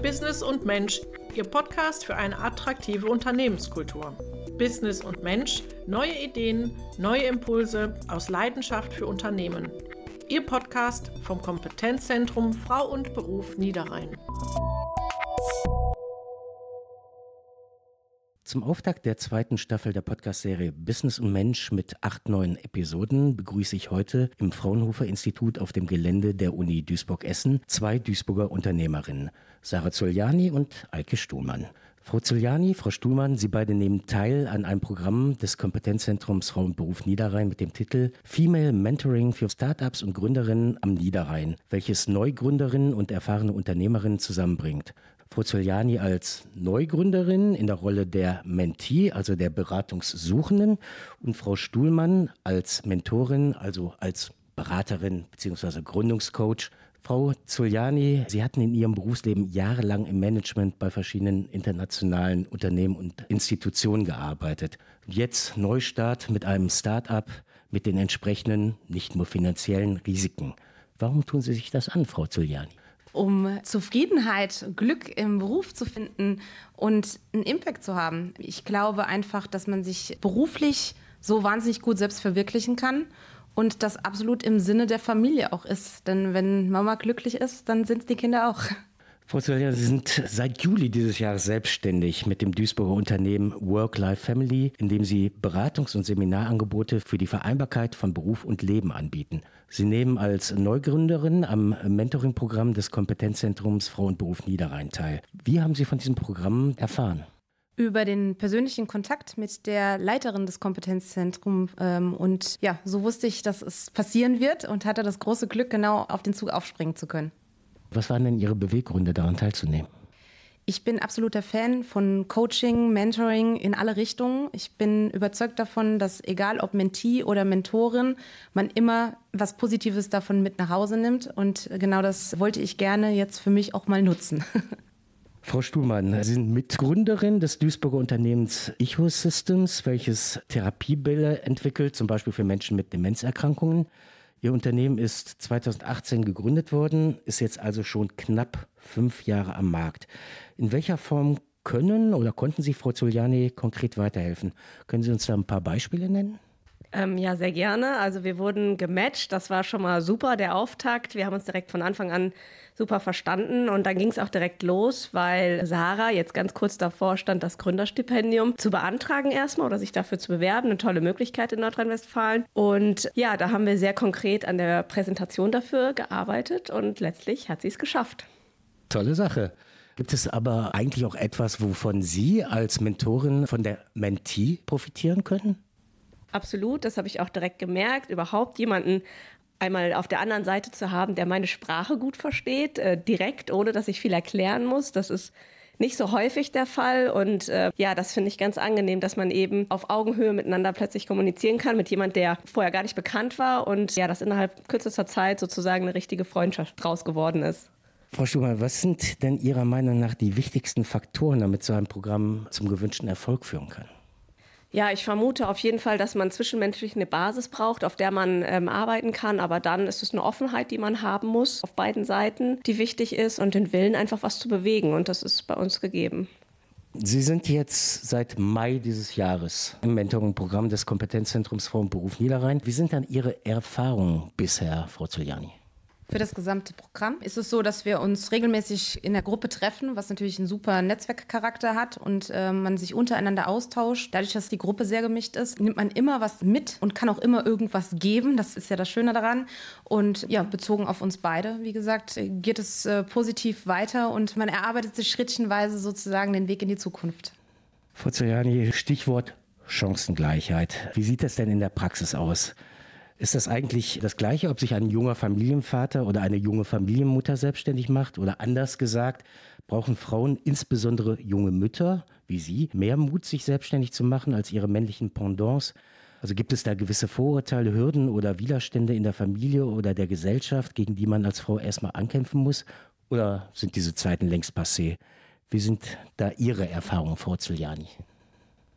Business und Mensch, Ihr Podcast für eine attraktive Unternehmenskultur. Business und Mensch, neue Ideen, neue Impulse aus Leidenschaft für Unternehmen. Ihr Podcast vom Kompetenzzentrum Frau und Beruf Niederrhein. Zum Auftakt der zweiten Staffel der Podcast-Serie Business und Mensch mit acht neuen Episoden begrüße ich heute im Fraunhofer Institut auf dem Gelände der Uni Duisburg-Essen zwei Duisburger Unternehmerinnen, Sarah Zuliani und Eike Stuhlmann. Frau Zuliani, Frau Stuhlmann, Sie beide nehmen teil an einem Programm des Kompetenzzentrums Frau und Beruf Niederrhein mit dem Titel Female Mentoring für Startups und Gründerinnen am Niederrhein, welches Neugründerinnen und erfahrene Unternehmerinnen zusammenbringt. Frau Zuliani als Neugründerin in der Rolle der Mentee, also der Beratungssuchenden, und Frau Stuhlmann als Mentorin, also als Beraterin bzw. Gründungscoach. Frau Zuliani, Sie hatten in Ihrem Berufsleben jahrelang im Management bei verschiedenen internationalen Unternehmen und Institutionen gearbeitet. Jetzt Neustart mit einem Start-up mit den entsprechenden, nicht nur finanziellen Risiken. Warum tun Sie sich das an, Frau Zuliani? Um Zufriedenheit, Glück im Beruf zu finden und einen Impact zu haben. Ich glaube einfach, dass man sich beruflich so wahnsinnig gut selbst verwirklichen kann und das absolut im Sinne der Familie auch ist. Denn wenn Mama glücklich ist, dann sind die Kinder auch. Frau Zöller, Sie sind seit Juli dieses Jahres selbstständig mit dem Duisburger Unternehmen Work-Life-Family, in dem Sie Beratungs- und Seminarangebote für die Vereinbarkeit von Beruf und Leben anbieten. Sie nehmen als Neugründerin am Mentoring-Programm des Kompetenzzentrums Frau und Beruf Niederrhein teil. Wie haben Sie von diesem Programm erfahren? über den persönlichen Kontakt mit der Leiterin des Kompetenzzentrums. Ähm, und ja, so wusste ich, dass es passieren wird und hatte das große Glück, genau auf den Zug aufspringen zu können. Was waren denn Ihre Beweggründe, daran teilzunehmen? Ich bin absoluter Fan von Coaching, Mentoring in alle Richtungen. Ich bin überzeugt davon, dass egal ob Mentee oder Mentorin, man immer was Positives davon mit nach Hause nimmt. Und genau das wollte ich gerne jetzt für mich auch mal nutzen. Frau Stuhlmann, Sie sind Mitgründerin des Duisburger Unternehmens Echo Systems, welches Therapiebälle entwickelt, zum Beispiel für Menschen mit Demenzerkrankungen. Ihr Unternehmen ist 2018 gegründet worden, ist jetzt also schon knapp fünf Jahre am Markt. In welcher Form können oder konnten Sie Frau Zuliani konkret weiterhelfen? Können Sie uns da ein paar Beispiele nennen? Ähm, ja, sehr gerne. Also wir wurden gematcht. Das war schon mal super, der Auftakt. Wir haben uns direkt von Anfang an super verstanden und dann ging es auch direkt los, weil Sarah jetzt ganz kurz davor stand, das Gründerstipendium zu beantragen erstmal oder sich dafür zu bewerben. Eine tolle Möglichkeit in Nordrhein-Westfalen. Und ja, da haben wir sehr konkret an der Präsentation dafür gearbeitet und letztlich hat sie es geschafft. Tolle Sache. Gibt es aber eigentlich auch etwas, wovon Sie als Mentorin von der Mentee profitieren können? Absolut, das habe ich auch direkt gemerkt. Überhaupt jemanden einmal auf der anderen Seite zu haben, der meine Sprache gut versteht, äh, direkt, ohne dass ich viel erklären muss. Das ist nicht so häufig der Fall. Und äh, ja, das finde ich ganz angenehm, dass man eben auf Augenhöhe miteinander plötzlich kommunizieren kann mit jemand, der vorher gar nicht bekannt war und ja, dass innerhalb kürzester Zeit sozusagen eine richtige Freundschaft draus geworden ist. Frau Schumann, was sind denn Ihrer Meinung nach die wichtigsten Faktoren, damit so ein Programm zum gewünschten Erfolg führen kann? Ja, ich vermute auf jeden Fall, dass man zwischenmenschlich eine Basis braucht, auf der man ähm, arbeiten kann. Aber dann ist es eine Offenheit, die man haben muss auf beiden Seiten, die wichtig ist und den Willen, einfach was zu bewegen. Und das ist bei uns gegeben. Sie sind jetzt seit Mai dieses Jahres im Mentoring-Programm des Kompetenzzentrums und Beruf Niederrhein. Wie sind dann Ihre Erfahrungen bisher, Frau Zuliani? Für das gesamte Programm ist es so, dass wir uns regelmäßig in der Gruppe treffen, was natürlich einen super Netzwerkcharakter hat und äh, man sich untereinander austauscht. Dadurch, dass die Gruppe sehr gemischt ist, nimmt man immer was mit und kann auch immer irgendwas geben. Das ist ja das Schöne daran. Und ja, bezogen auf uns beide, wie gesagt, geht es äh, positiv weiter und man erarbeitet sich schrittchenweise sozusagen den Weg in die Zukunft. Frau Zajani, Stichwort Chancengleichheit. Wie sieht das denn in der Praxis aus? Ist das eigentlich das Gleiche, ob sich ein junger Familienvater oder eine junge Familienmutter selbstständig macht? Oder anders gesagt, brauchen Frauen, insbesondere junge Mütter wie Sie, mehr Mut, sich selbstständig zu machen als ihre männlichen Pendants? Also gibt es da gewisse Vorurteile, Hürden oder Widerstände in der Familie oder der Gesellschaft, gegen die man als Frau erstmal ankämpfen muss? Oder sind diese Zeiten längst passé? Wie sind da Ihre Erfahrungen, Frau Zuliani?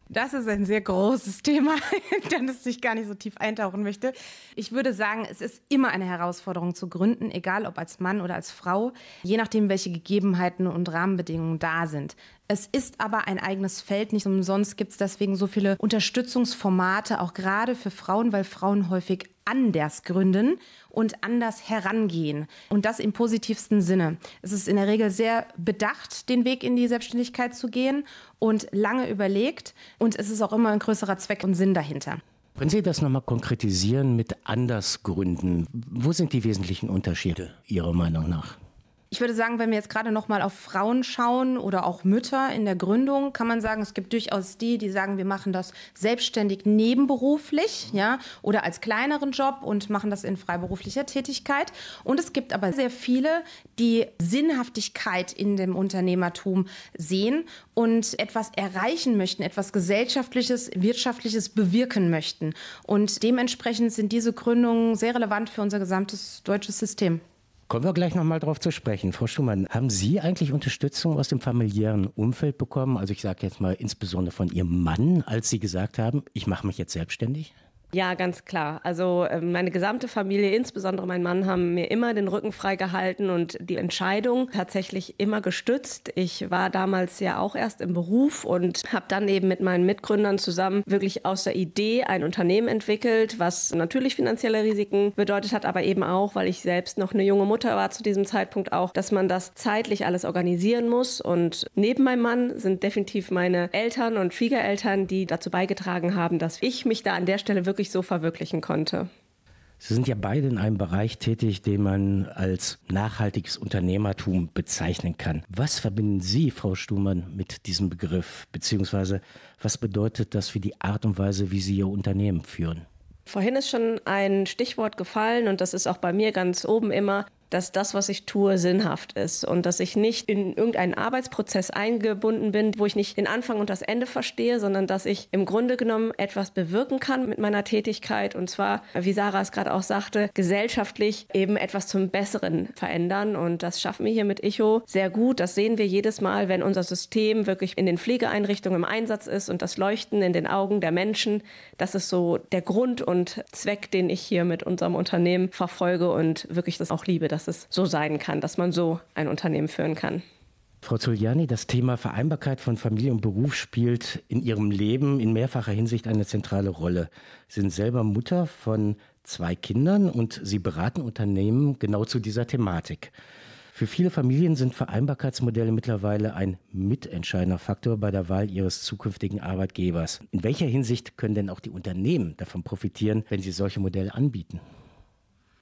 Das ist ein sehr großes Thema, in das ich gar nicht so tief eintauchen möchte. Ich würde sagen, es ist immer eine Herausforderung zu gründen, egal ob als Mann oder als Frau, je nachdem, welche Gegebenheiten und Rahmenbedingungen da sind. Es ist aber ein eigenes Feld. Nicht umsonst gibt es deswegen so viele Unterstützungsformate, auch gerade für Frauen, weil Frauen häufig anders gründen und anders herangehen. Und das im positivsten Sinne. Es ist in der Regel sehr bedacht, den Weg in die Selbstständigkeit zu gehen und lange überlegt. Und es ist auch immer ein größerer Zweck und Sinn dahinter. Können Sie das nochmal konkretisieren mit anders gründen? Wo sind die wesentlichen Unterschiede Ihrer Meinung nach? Ich würde sagen, wenn wir jetzt gerade noch mal auf Frauen schauen oder auch Mütter in der Gründung, kann man sagen, es gibt durchaus die, die sagen, wir machen das selbstständig nebenberuflich, ja, oder als kleineren Job und machen das in freiberuflicher Tätigkeit. Und es gibt aber sehr viele, die Sinnhaftigkeit in dem Unternehmertum sehen und etwas erreichen möchten, etwas gesellschaftliches, wirtschaftliches bewirken möchten. Und dementsprechend sind diese Gründungen sehr relevant für unser gesamtes deutsches System. Kommen wir gleich nochmal darauf zu sprechen. Frau Schumann, haben Sie eigentlich Unterstützung aus dem familiären Umfeld bekommen? Also ich sage jetzt mal insbesondere von Ihrem Mann, als Sie gesagt haben, ich mache mich jetzt selbstständig? Ja, ganz klar. Also ähm, meine gesamte Familie, insbesondere mein Mann, haben mir immer den Rücken frei gehalten und die Entscheidung tatsächlich immer gestützt. Ich war damals ja auch erst im Beruf und habe dann eben mit meinen Mitgründern zusammen wirklich aus der Idee ein Unternehmen entwickelt, was natürlich finanzielle Risiken bedeutet hat, aber eben auch, weil ich selbst noch eine junge Mutter war zu diesem Zeitpunkt auch, dass man das zeitlich alles organisieren muss. Und neben meinem Mann sind definitiv meine Eltern und Schwiegereltern, die dazu beigetragen haben, dass ich mich da an der Stelle wirklich wirklich so verwirklichen konnte. Sie sind ja beide in einem Bereich tätig, den man als nachhaltiges Unternehmertum bezeichnen kann. Was verbinden Sie, Frau Stumann, mit diesem Begriff? Beziehungsweise was bedeutet das für die Art und Weise, wie Sie Ihr Unternehmen führen? Vorhin ist schon ein Stichwort gefallen und das ist auch bei mir ganz oben immer dass das, was ich tue, sinnhaft ist und dass ich nicht in irgendeinen Arbeitsprozess eingebunden bin, wo ich nicht den Anfang und das Ende verstehe, sondern dass ich im Grunde genommen etwas bewirken kann mit meiner Tätigkeit und zwar, wie Sarah es gerade auch sagte, gesellschaftlich eben etwas zum Besseren verändern und das schaffen wir hier mit Icho sehr gut. Das sehen wir jedes Mal, wenn unser System wirklich in den Pflegeeinrichtungen im Einsatz ist und das Leuchten in den Augen der Menschen, das ist so der Grund und Zweck, den ich hier mit unserem Unternehmen verfolge und wirklich das auch liebe, dass es so sein kann, dass man so ein Unternehmen führen kann. Frau Zuliani, das Thema Vereinbarkeit von Familie und Beruf spielt in Ihrem Leben in mehrfacher Hinsicht eine zentrale Rolle. Sie sind selber Mutter von zwei Kindern und Sie beraten Unternehmen genau zu dieser Thematik. Für viele Familien sind Vereinbarkeitsmodelle mittlerweile ein mitentscheidender Faktor bei der Wahl ihres zukünftigen Arbeitgebers. In welcher Hinsicht können denn auch die Unternehmen davon profitieren, wenn sie solche Modelle anbieten?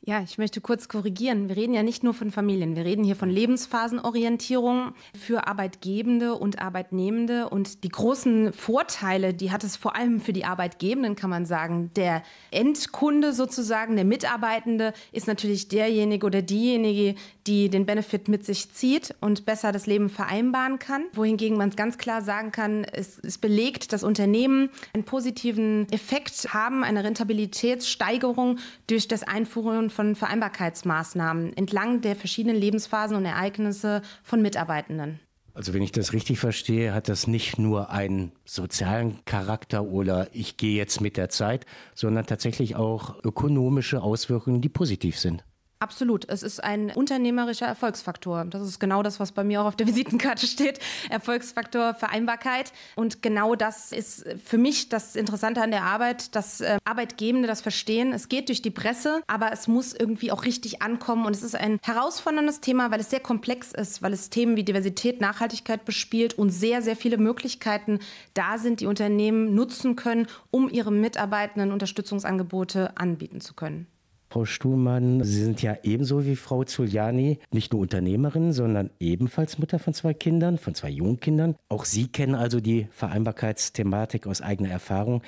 Ja, ich möchte kurz korrigieren. Wir reden ja nicht nur von Familien. Wir reden hier von Lebensphasenorientierung für Arbeitgebende und Arbeitnehmende. Und die großen Vorteile, die hat es vor allem für die Arbeitgebenden, kann man sagen. Der Endkunde sozusagen, der Mitarbeitende, ist natürlich derjenige oder diejenige, die den Benefit mit sich zieht und besser das Leben vereinbaren kann. Wohingegen man ganz klar sagen kann, es ist belegt, dass Unternehmen einen positiven Effekt haben, eine Rentabilitätssteigerung durch das Einfuhren von Vereinbarkeitsmaßnahmen entlang der verschiedenen Lebensphasen und Ereignisse von Mitarbeitenden. Also wenn ich das richtig verstehe, hat das nicht nur einen sozialen Charakter oder ich gehe jetzt mit der Zeit, sondern tatsächlich auch ökonomische Auswirkungen, die positiv sind. Absolut. Es ist ein unternehmerischer Erfolgsfaktor. Das ist genau das, was bei mir auch auf der Visitenkarte steht. Erfolgsfaktor Vereinbarkeit. Und genau das ist für mich das Interessante an der Arbeit, dass äh, Arbeitgebende das verstehen. Es geht durch die Presse, aber es muss irgendwie auch richtig ankommen. Und es ist ein herausforderndes Thema, weil es sehr komplex ist, weil es Themen wie Diversität, Nachhaltigkeit bespielt und sehr, sehr viele Möglichkeiten da sind, die Unternehmen nutzen können, um ihren Mitarbeitenden Unterstützungsangebote anbieten zu können. Frau Stuhlmann, Sie sind ja ebenso wie Frau Zuliani nicht nur Unternehmerin, sondern ebenfalls Mutter von zwei Kindern, von zwei jungen Kindern. Auch Sie kennen also die Vereinbarkeitsthematik aus eigener Erfahrung.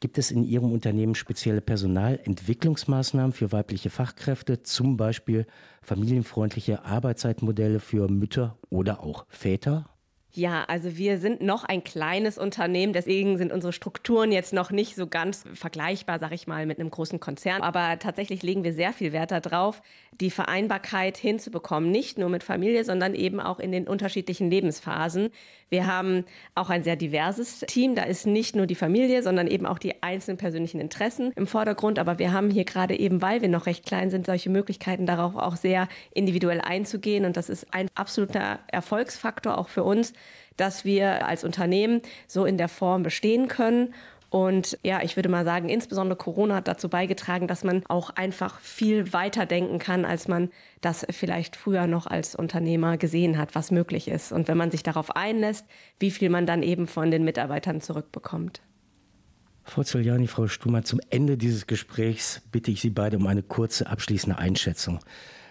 Gibt es in Ihrem Unternehmen spezielle Personalentwicklungsmaßnahmen für weibliche Fachkräfte, zum Beispiel familienfreundliche Arbeitszeitmodelle für Mütter oder auch Väter? Ja, also wir sind noch ein kleines Unternehmen, deswegen sind unsere Strukturen jetzt noch nicht so ganz vergleichbar, sag ich mal, mit einem großen Konzern. Aber tatsächlich legen wir sehr viel Wert darauf, die Vereinbarkeit hinzubekommen, nicht nur mit Familie, sondern eben auch in den unterschiedlichen Lebensphasen. Wir haben auch ein sehr diverses Team. Da ist nicht nur die Familie, sondern eben auch die einzelnen persönlichen Interessen im Vordergrund. Aber wir haben hier gerade eben, weil wir noch recht klein sind, solche Möglichkeiten darauf auch sehr individuell einzugehen. Und das ist ein absoluter Erfolgsfaktor auch für uns, dass wir als Unternehmen so in der Form bestehen können. Und ja, ich würde mal sagen, insbesondere Corona hat dazu beigetragen, dass man auch einfach viel weiter denken kann, als man das vielleicht früher noch als Unternehmer gesehen hat, was möglich ist. Und wenn man sich darauf einlässt, wie viel man dann eben von den Mitarbeitern zurückbekommt. Frau Zuliani, Frau Stumer, zum Ende dieses Gesprächs bitte ich Sie beide um eine kurze abschließende Einschätzung.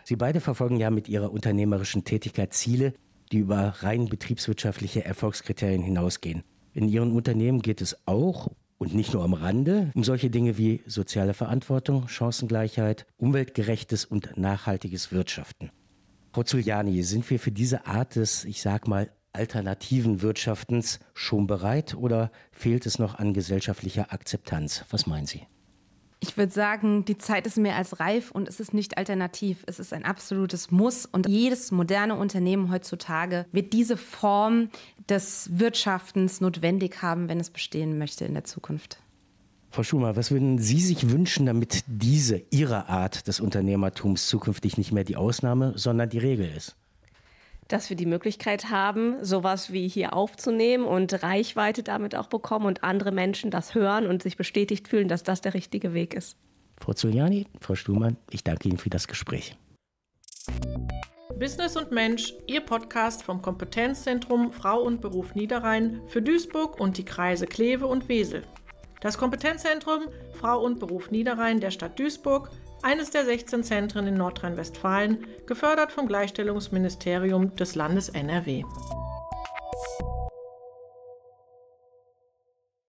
Sie beide verfolgen ja mit ihrer unternehmerischen Tätigkeit Ziele, die über rein betriebswirtschaftliche Erfolgskriterien hinausgehen. In Ihren Unternehmen geht es auch und nicht nur am Rande um solche Dinge wie soziale Verantwortung, Chancengleichheit, umweltgerechtes und nachhaltiges Wirtschaften. Frau Zuliani, sind wir für diese Art des, ich sag mal, alternativen Wirtschaftens schon bereit oder fehlt es noch an gesellschaftlicher Akzeptanz? Was meinen Sie? Ich würde sagen, die Zeit ist mehr als reif und es ist nicht alternativ. Es ist ein absolutes Muss und jedes moderne Unternehmen heutzutage wird diese Form des Wirtschaftens notwendig haben, wenn es bestehen möchte in der Zukunft. Frau Schumer, was würden Sie sich wünschen, damit diese Ihre Art des Unternehmertums zukünftig nicht mehr die Ausnahme, sondern die Regel ist? Dass wir die Möglichkeit haben, sowas wie hier aufzunehmen und Reichweite damit auch bekommen und andere Menschen das hören und sich bestätigt fühlen, dass das der richtige Weg ist. Frau Zuliani, Frau Stuhlmann, ich danke Ihnen für das Gespräch. Business und Mensch, Ihr Podcast vom Kompetenzzentrum Frau und Beruf Niederrhein für Duisburg und die Kreise Kleve und Wesel. Das Kompetenzzentrum Frau und Beruf Niederrhein der Stadt Duisburg eines der 16 Zentren in Nordrhein-Westfalen, gefördert vom Gleichstellungsministerium des Landes NRW.